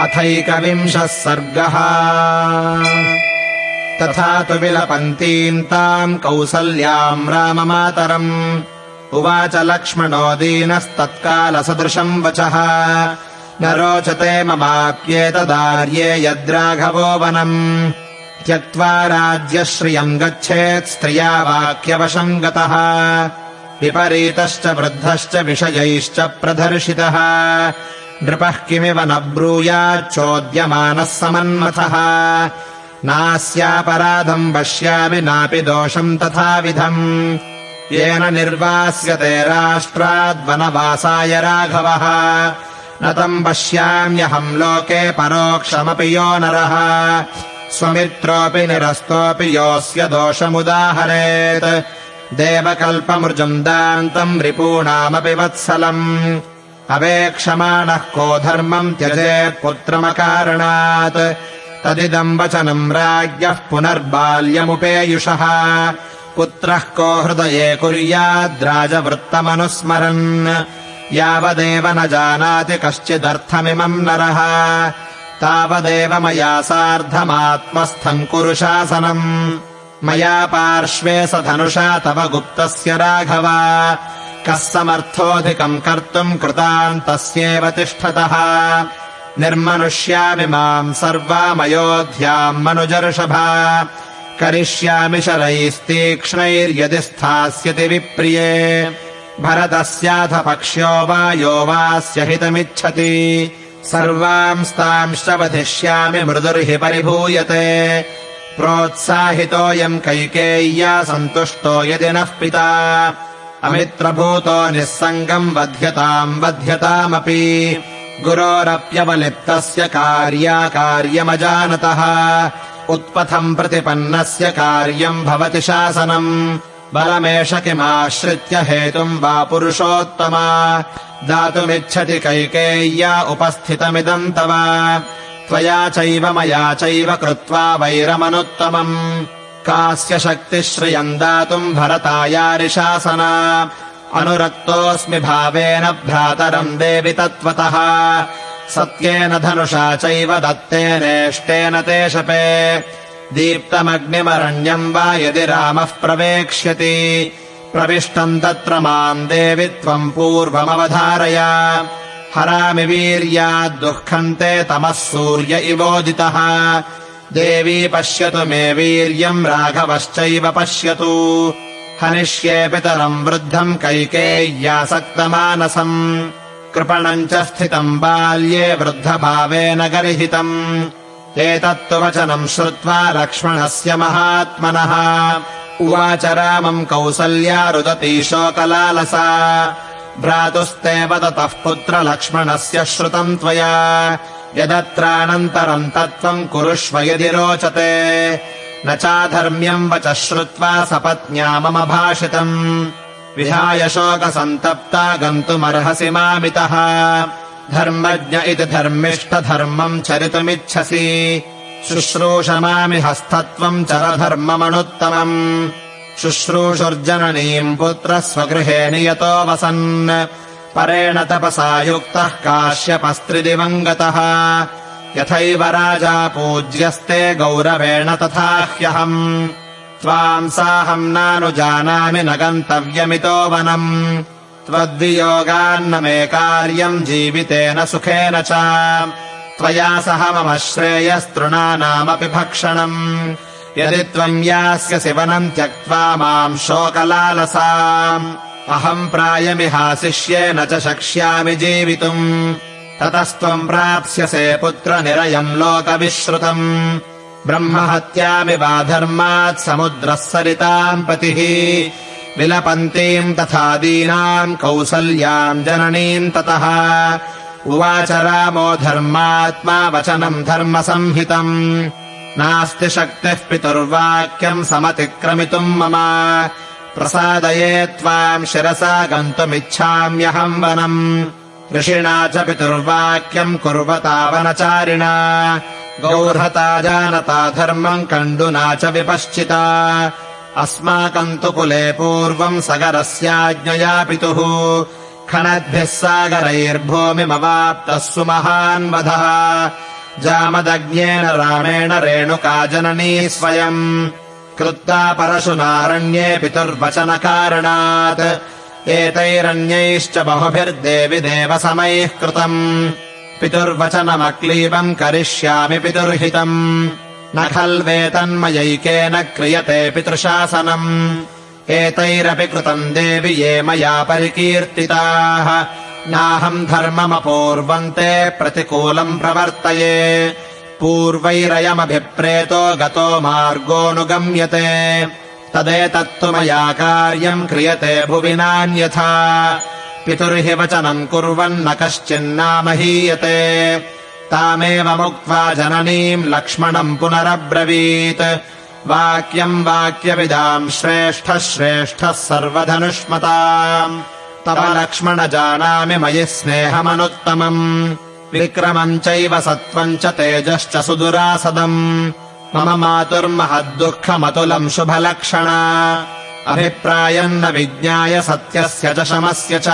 अथैकविंशः सर्गः। तथा तु विलपन्तीम् ताम् कौसल्याम् राममातरम्। उवाच लक्ष्मणो दीनस्तत्कालसदृशम् वचः। न रोचते ममाप्येतदार्ये यद्राघवो वनम्। त्यक्त्वा राज्यश्रियम् गच्छेत् स्त्रिया वाक्यवशम् गतः। विपरीतश्च वृद्धश्च विषयैश्च प्रदर्शितः नृपः किमिव न ब्रूयाच्चोद्यमानः समन्मथः। नास्यापराधम् पश्यामि नापि दोषम् तथाविधम्। येन निर्वास्यते राष्ट्राद्वनवासाय राघवः। न तम् पश्याम्यहम् लोके परोक्षमपि यो नरः। स्वमित्रोऽपि निरस्तोऽपि योऽस्य दोषमुदाहरेत्। देवकल्पमृजम् दान्तम् रिपूणामपि वत्सलम् अवेक्षमाणः को धर्मम् त्यजेत् पुत्रमकारणात्। तदिदम् वचनम् राज्ञः पुनर्बाल्यमुपेयुषः। पुत्रः को हृदये कुर्याद्राजवृत्तमनुस्मरन् यावदेव न जानाति कश्चिदर्थमिमम् नरः। तावदेव मया सार्धमात्मस्थम् कुरु शासनम्। मया पार्श्वे स धनुषा तव गुप्तस्य राघव कः समर्थोऽधिकम् कर्तुम् कृतान्तस्येव तिष्ठतः। निर्मनुष्यामि सर्वामयोध्याम् मनुजर्षभा। करिष्यामि शरैस्तीक्ष्णैर्यदि स्थास्यति विप्रिये। भरतस्याथ पक्ष्यो वा यो वास्य हितमिच्छति। सर्वांस्तांश्च वधिष्यामि मृदुर्हि परिभूयते। प्रोत्साहितोऽयम् कैकेय्या सन्तुष्टो यदि नः पिता अमित्रभूतो निःसङ्गम् वध्यताम् वध्यतामपि गुरोरप्यवलिप्तस्य कार्याकार्यमजानतः। उत्पथम् प्रतिपन्नस्य कार्यम् भवति शासनम्। बलमेष किमाश्रित्य हेतुम् वा पुरुषोत्तमा। दातुमिच्छति कैकेय्या उपस्थितमिदम् तव। त्वया चैव मया चैव कृत्वा वैरमनुत्तमम् कास्य शक्तिश्रियम् दातुम् भरतायारिशासना। अनुरक्तोऽस्मि भावेन भ्रातरम् देवि तत्त्वतः। सत्येन धनुषा चैव दत्तेनेष्टेन ते शपे। दीप्तमग्निमरण्यम् वा यदि रामः प्रवेक्ष्यति। प्रविष्टम् तत्र माम् देवि त्वम् पूर्वमवधारय। हरामि वीर्याद्दुःखन्ते तमः सूर्य इवोदितः देवी पश्यतु मे वीर्यम् राघवश्चैव पश्यतु। हनिष्ये पितरम् वृद्धम् कैकेय्यासक्तमानसम्। कृपणम् च स्थितम् बाल्ये वृद्धभावेन गर्हितम्। एतत्तु वचनम् श्रुत्वा लक्ष्मणस्य महात्मनः। उवाच रामम् कौसल्या रुदती शोकलालसा। भ्रातुस्ते वदतः पुत्रलक्ष्मणस्य श्रुतम् त्वया यदत्रानन्तरम् तत्त्वम् कुरुष्व यदि रोचते। न चाधर्म्यम् वच श्रुत्वा सपत्न्या मम भाषितम्। विहाय शोकसन्तप्ता गन्तुमर्हसि मामितः। धर्मज्ञ इति धर्मिष्ठधर्मम् चरितुमिच्छसि। शुश्रूषमामि हस्तत्वम् चरधर्ममनुत्तमम् शुश्रूषुर्जननीम् पुत्रः स्वगृहे नियतो वसन् परेण तपसा युक्तः काश्यपस्त्रिदिवम् गतः। यथैव राजा पूज्यस्ते गौरवेण तथा ह्यहम् त्वाम् साहम् नानुजानामि न गन्तव्यमितो वनम्। त्वद्वियोगान्न मे कार्यम् जीवितेन सुखेन च। त्वया सह मम श्रेयस्तृणानामपि भक्षणम्। यदि त्वम् यास्यसि वनम् त्यक्त्वा माम् शोकलालसाम् अहम् प्रायमिहासिष्ये न च शक्ष्यामि जीवितुम्। ततस्त्वम् प्राप्स्यसे पुत्रनिरयम् लोकविश्रुतम्। ब्रह्महत्यामि वा धर्मात् समुद्रः सरिताम् पतिः। विलपन्तीम् तथा दीनाम् कौसल्याम् जननीम् ततः। उवाच रामो धर्मात्मा वचनम् धर्मसंहितम्। नास्ति शक्तिः पितुर्वाक्यम् समतिक्रमितुम् मम प्रसादये त्वाम् शिरसा गन्तुमिच्छाम्यहम् वनम्। ऋषिणा च पितुर्वाक्यम् कुर्वता वनचारिणा गौर्हता जानता धर्मम् कण्डुना च विपश्चिता। अस्माकम् तु कुले पूर्वम् सगरस्याज्ञया पितुः। खनद्भिः सागरैर्भूमिमवाप्तः सुमहान्वधः जामदग्न्येन रामेण रेणुका जननी स्वयम् कृत्ता परशुनारण्ये पितुर्वचनकारणात्। एतैरन्यैश्च बहुभिर्देवि देवसमैः कृतम्। पितुर्वचनमक्लीबम् करिष्यामि पितुर्हितम्। न खल्वेतन्मयैकेन क्रियते पितृशासनम्। एतैरपि कृतम् देवि ये मया परिकीर्तिताः। नाहम् धर्ममपूर्वम् ते प्रतिकूलम् प्रवर्तये पूर्वैरयमभिप्रेतो गतो मार्गोऽनुगम्यते तदेतत्तु मया कार्यम् क्रियते भुवि नान्यथा। पितुर्हि वचनम् कुर्वन्न कश्चिन्नामहीयते। तामेवमुक्त्वा जननीम् लक्ष्मणम् पुनरब्रवीत्। वाक्यम् वाक्यविदाम् श्रेष्ठः श्रेष्ठः सर्वधनुष्मताम्। तव लक्ष्मण जानामि मयि स्नेहमनुत्तमम् विक्रमम् चैव सत्त्वम् च तेजश्च सुदुरासदम्। मम मातुर्महद्दुःखमतुलम् शुभलक्षणा। अभिप्रायम् न विज्ञाय सत्यस्य च शमस्य च।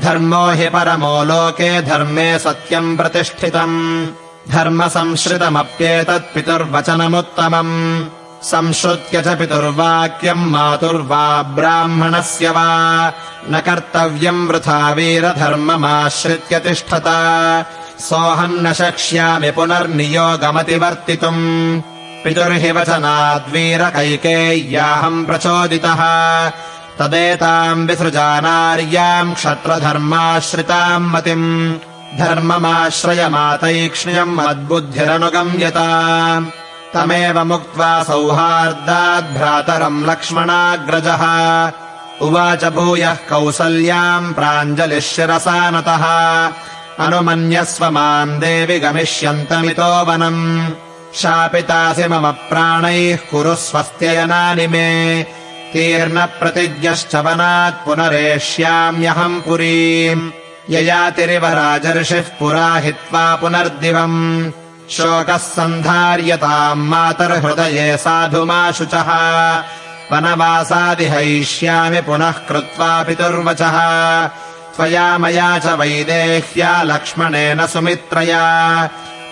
धर्मो हि परमो लोके धर्मे सत्यम् प्रतिष्ठितम्। धर्मसंश्रितमप्येतत् पितुर्वचनमुत्तमम् संश्रुत्य च पितुर्वाक्यम् मातुर्वा ब्राह्मणस्य वा। न कर्तव्यम् वृथा वीरधर्ममाश्रित्य तिष्ठता। सोऽहम् न शक्ष्यामि पुनर्नियोगमतिवर्तितुम्। पितुर्हि वचनाद्वीरकैकेय्याहम् प्रचोदितः। तदेताम् विसृजानार्याम् क्षत्रधर्माश्रिताम् मतिम्। धर्ममाश्रयमातैक्ष्ण्यम् मद्बुद्धिरनुगम्यता तमेव मुक्त्वा सौहार्दाद्भ्रातरम् लक्ष्मणाग्रजः। उवाच भूयः कौसल्याम् प्राञ्जलिः शिरसा नतः। अनुमन्यस्व माम् देवि गमिष्यन्तमितो वनम्। शापितासि मम प्राणैः कुरु स्वस्त्ययनानि मे। तीर्णप्रतिज्ञश्च वनात् पुनरेष्याम्यहम् पुरीम्। ययातिरिव राजर्षिः पुरा हित्वा पुनर्दिवम् शोकः सन्धार्यताम् मातर्हृदये साधुमाशुचः। वनवासादिहैष्यामि पुनः कृत्वा पितुर्वचः। त्वया मया च वैदेह्या लक्ष्मणेन सुमित्रया।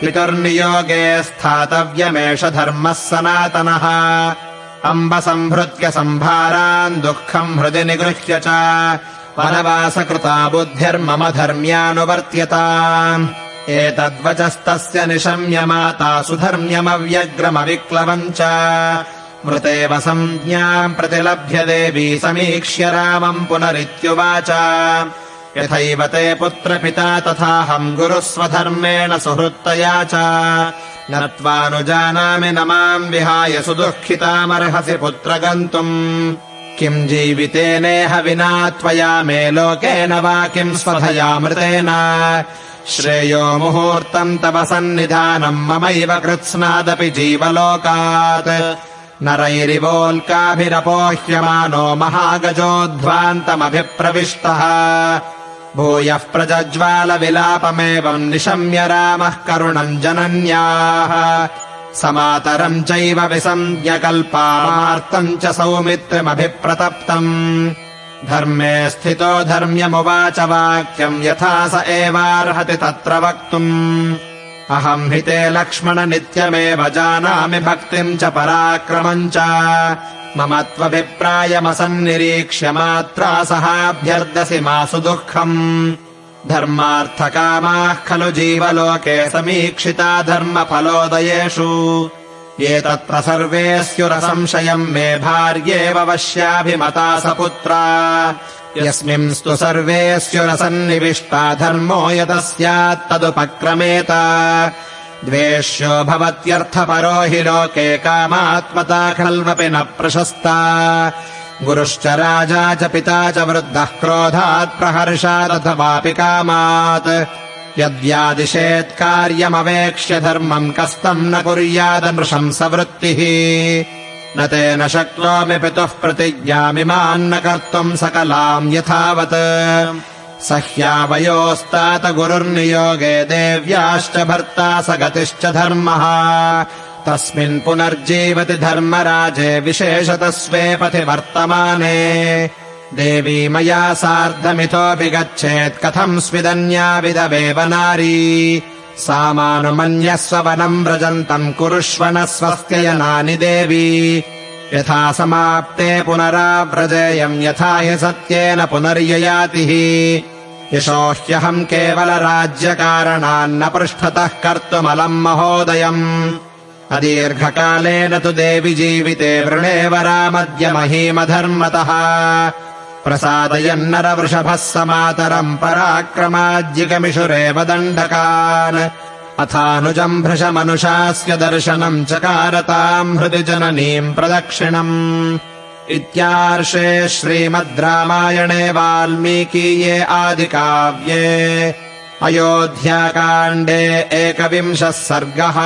पितुर्नियोगे स्थातव्यमेष धर्मः सनातनः। अम्ब सम्भृत्य सम्भारान् दुःखम् हृदि निगृह्य च। वनवासकृता बुद्धिर्मम धर्म्यानुवर्त्यता एतद्वचस्तस्य निशम्य माता सुधर्म्यमव्यग्रमविक्लवम् च। मृतेव संज्ञाम् प्रतिलभ्य देवी समीक्ष्य रामम् पुनरित्युवाच। यथैव ते पुत्रपिता तथाहम् गुरुः स्वधर्मेण सुहृत्तया च। नत्वानुजानामि न माम् विहाय सुदुःखितामर्हसि पुत्र गन्तुम् किम् जीवितेनेह विना त्वया मे लोकेन वा किम् स्वधयामृतेन श्रेयो मुहूर्तम् तव सन्निधानम् ममैव कृत्स्नादपि जीवलोकात्। नरैरिवोल्काभिरपोह्यमानो महागजोध्वान्तमभिप्रविष्टः भूयः प्रजज्वालविलापमेवम् निशम्य रामः करुणम् जनन्याः। समातरम् चैव विसञ्ज्ञकल्पामार्तम् च सौमित्रिमभिप्रतप्तम् धर्मे स्थितो धर्म्यमुवाच वाक्यम् यथा स एवार्हति तत्र वक्तुम्। अहम् हि ते लक्ष्मण नित्यमेव जानामि भक्तिम् च पराक्रमम् च। मम त्वभिप्रायमसन्निरीक्ष्य मात्रा सहाभ्यर्दसि मासु दुःखम्। धर्मार्थकामाः खलु जीवलोके समीक्षिता धर्मफलोदयेषु ये तत्र सर्वे स्युरसंशयम् मे भार्येव वश्याभिमता स पुत्रा। यस्मिंस्तु सर्वे स्युरसन्निविष्टा धर्मो यतः स्यात् तदुपक्रमेत। द्वेष्यो भवत्यर्थपरो हि लोके कामात्मता खल्वपि न प्रशस्ता। गुरुश्च राजा च पिता च वृद्धः क्रोधात् प्रहर्षादथवापि कामात् यद्यादिशेत्कार्यमवेक्ष्य धर्मम् कस्तम् न कुर्यादनृशंसवृत्तिः न तेन शक्नोमि पितुः प्रतिज्ञामिमान्न कर्तुम् सकलाम् यथावत्। सह्यावयोस्तात गुरुर्नियोगे देव्याश्च भर्ता स गतिश्च धर्मः। तस्मिन् पुनर्जीवति धर्मराजे विशेषतः स्वे पथि वर्तमाने देवी मया सार्धमिथोऽपि गच्छेत् कथम् स्विदन्या विदवेव नारी। सामानुमन्यस्वनम् व्रजन्तम् कुरुष्व न स्वस्त्ययनानि देवी। यथा समाप्ते पुनराव्रजेयम् यथा हि सत्येन पुनर्ययातिः यशो ह्यहम् केवलराज्यकारणान्न पृष्ठतः कर्तुमलम् महोदयम्। अदीर्घकालेन तु देवि जीविते वृणेवरामद्य महीमधर्मतः प्रसादयन्नरवृषभः समातरम् पराक्रमाज्यगमिषुरेव दण्डकान्। अथानुजम् भृशमनुषास्य दर्शनम् चकारताम् हृदि जननीम् प्रदक्षिणम्। इत्यार्षे श्रीमद् रामायणे वाल्मीकीये आदिकाव्ये। अयोध्याकाण्डे एकविंशः सर्गः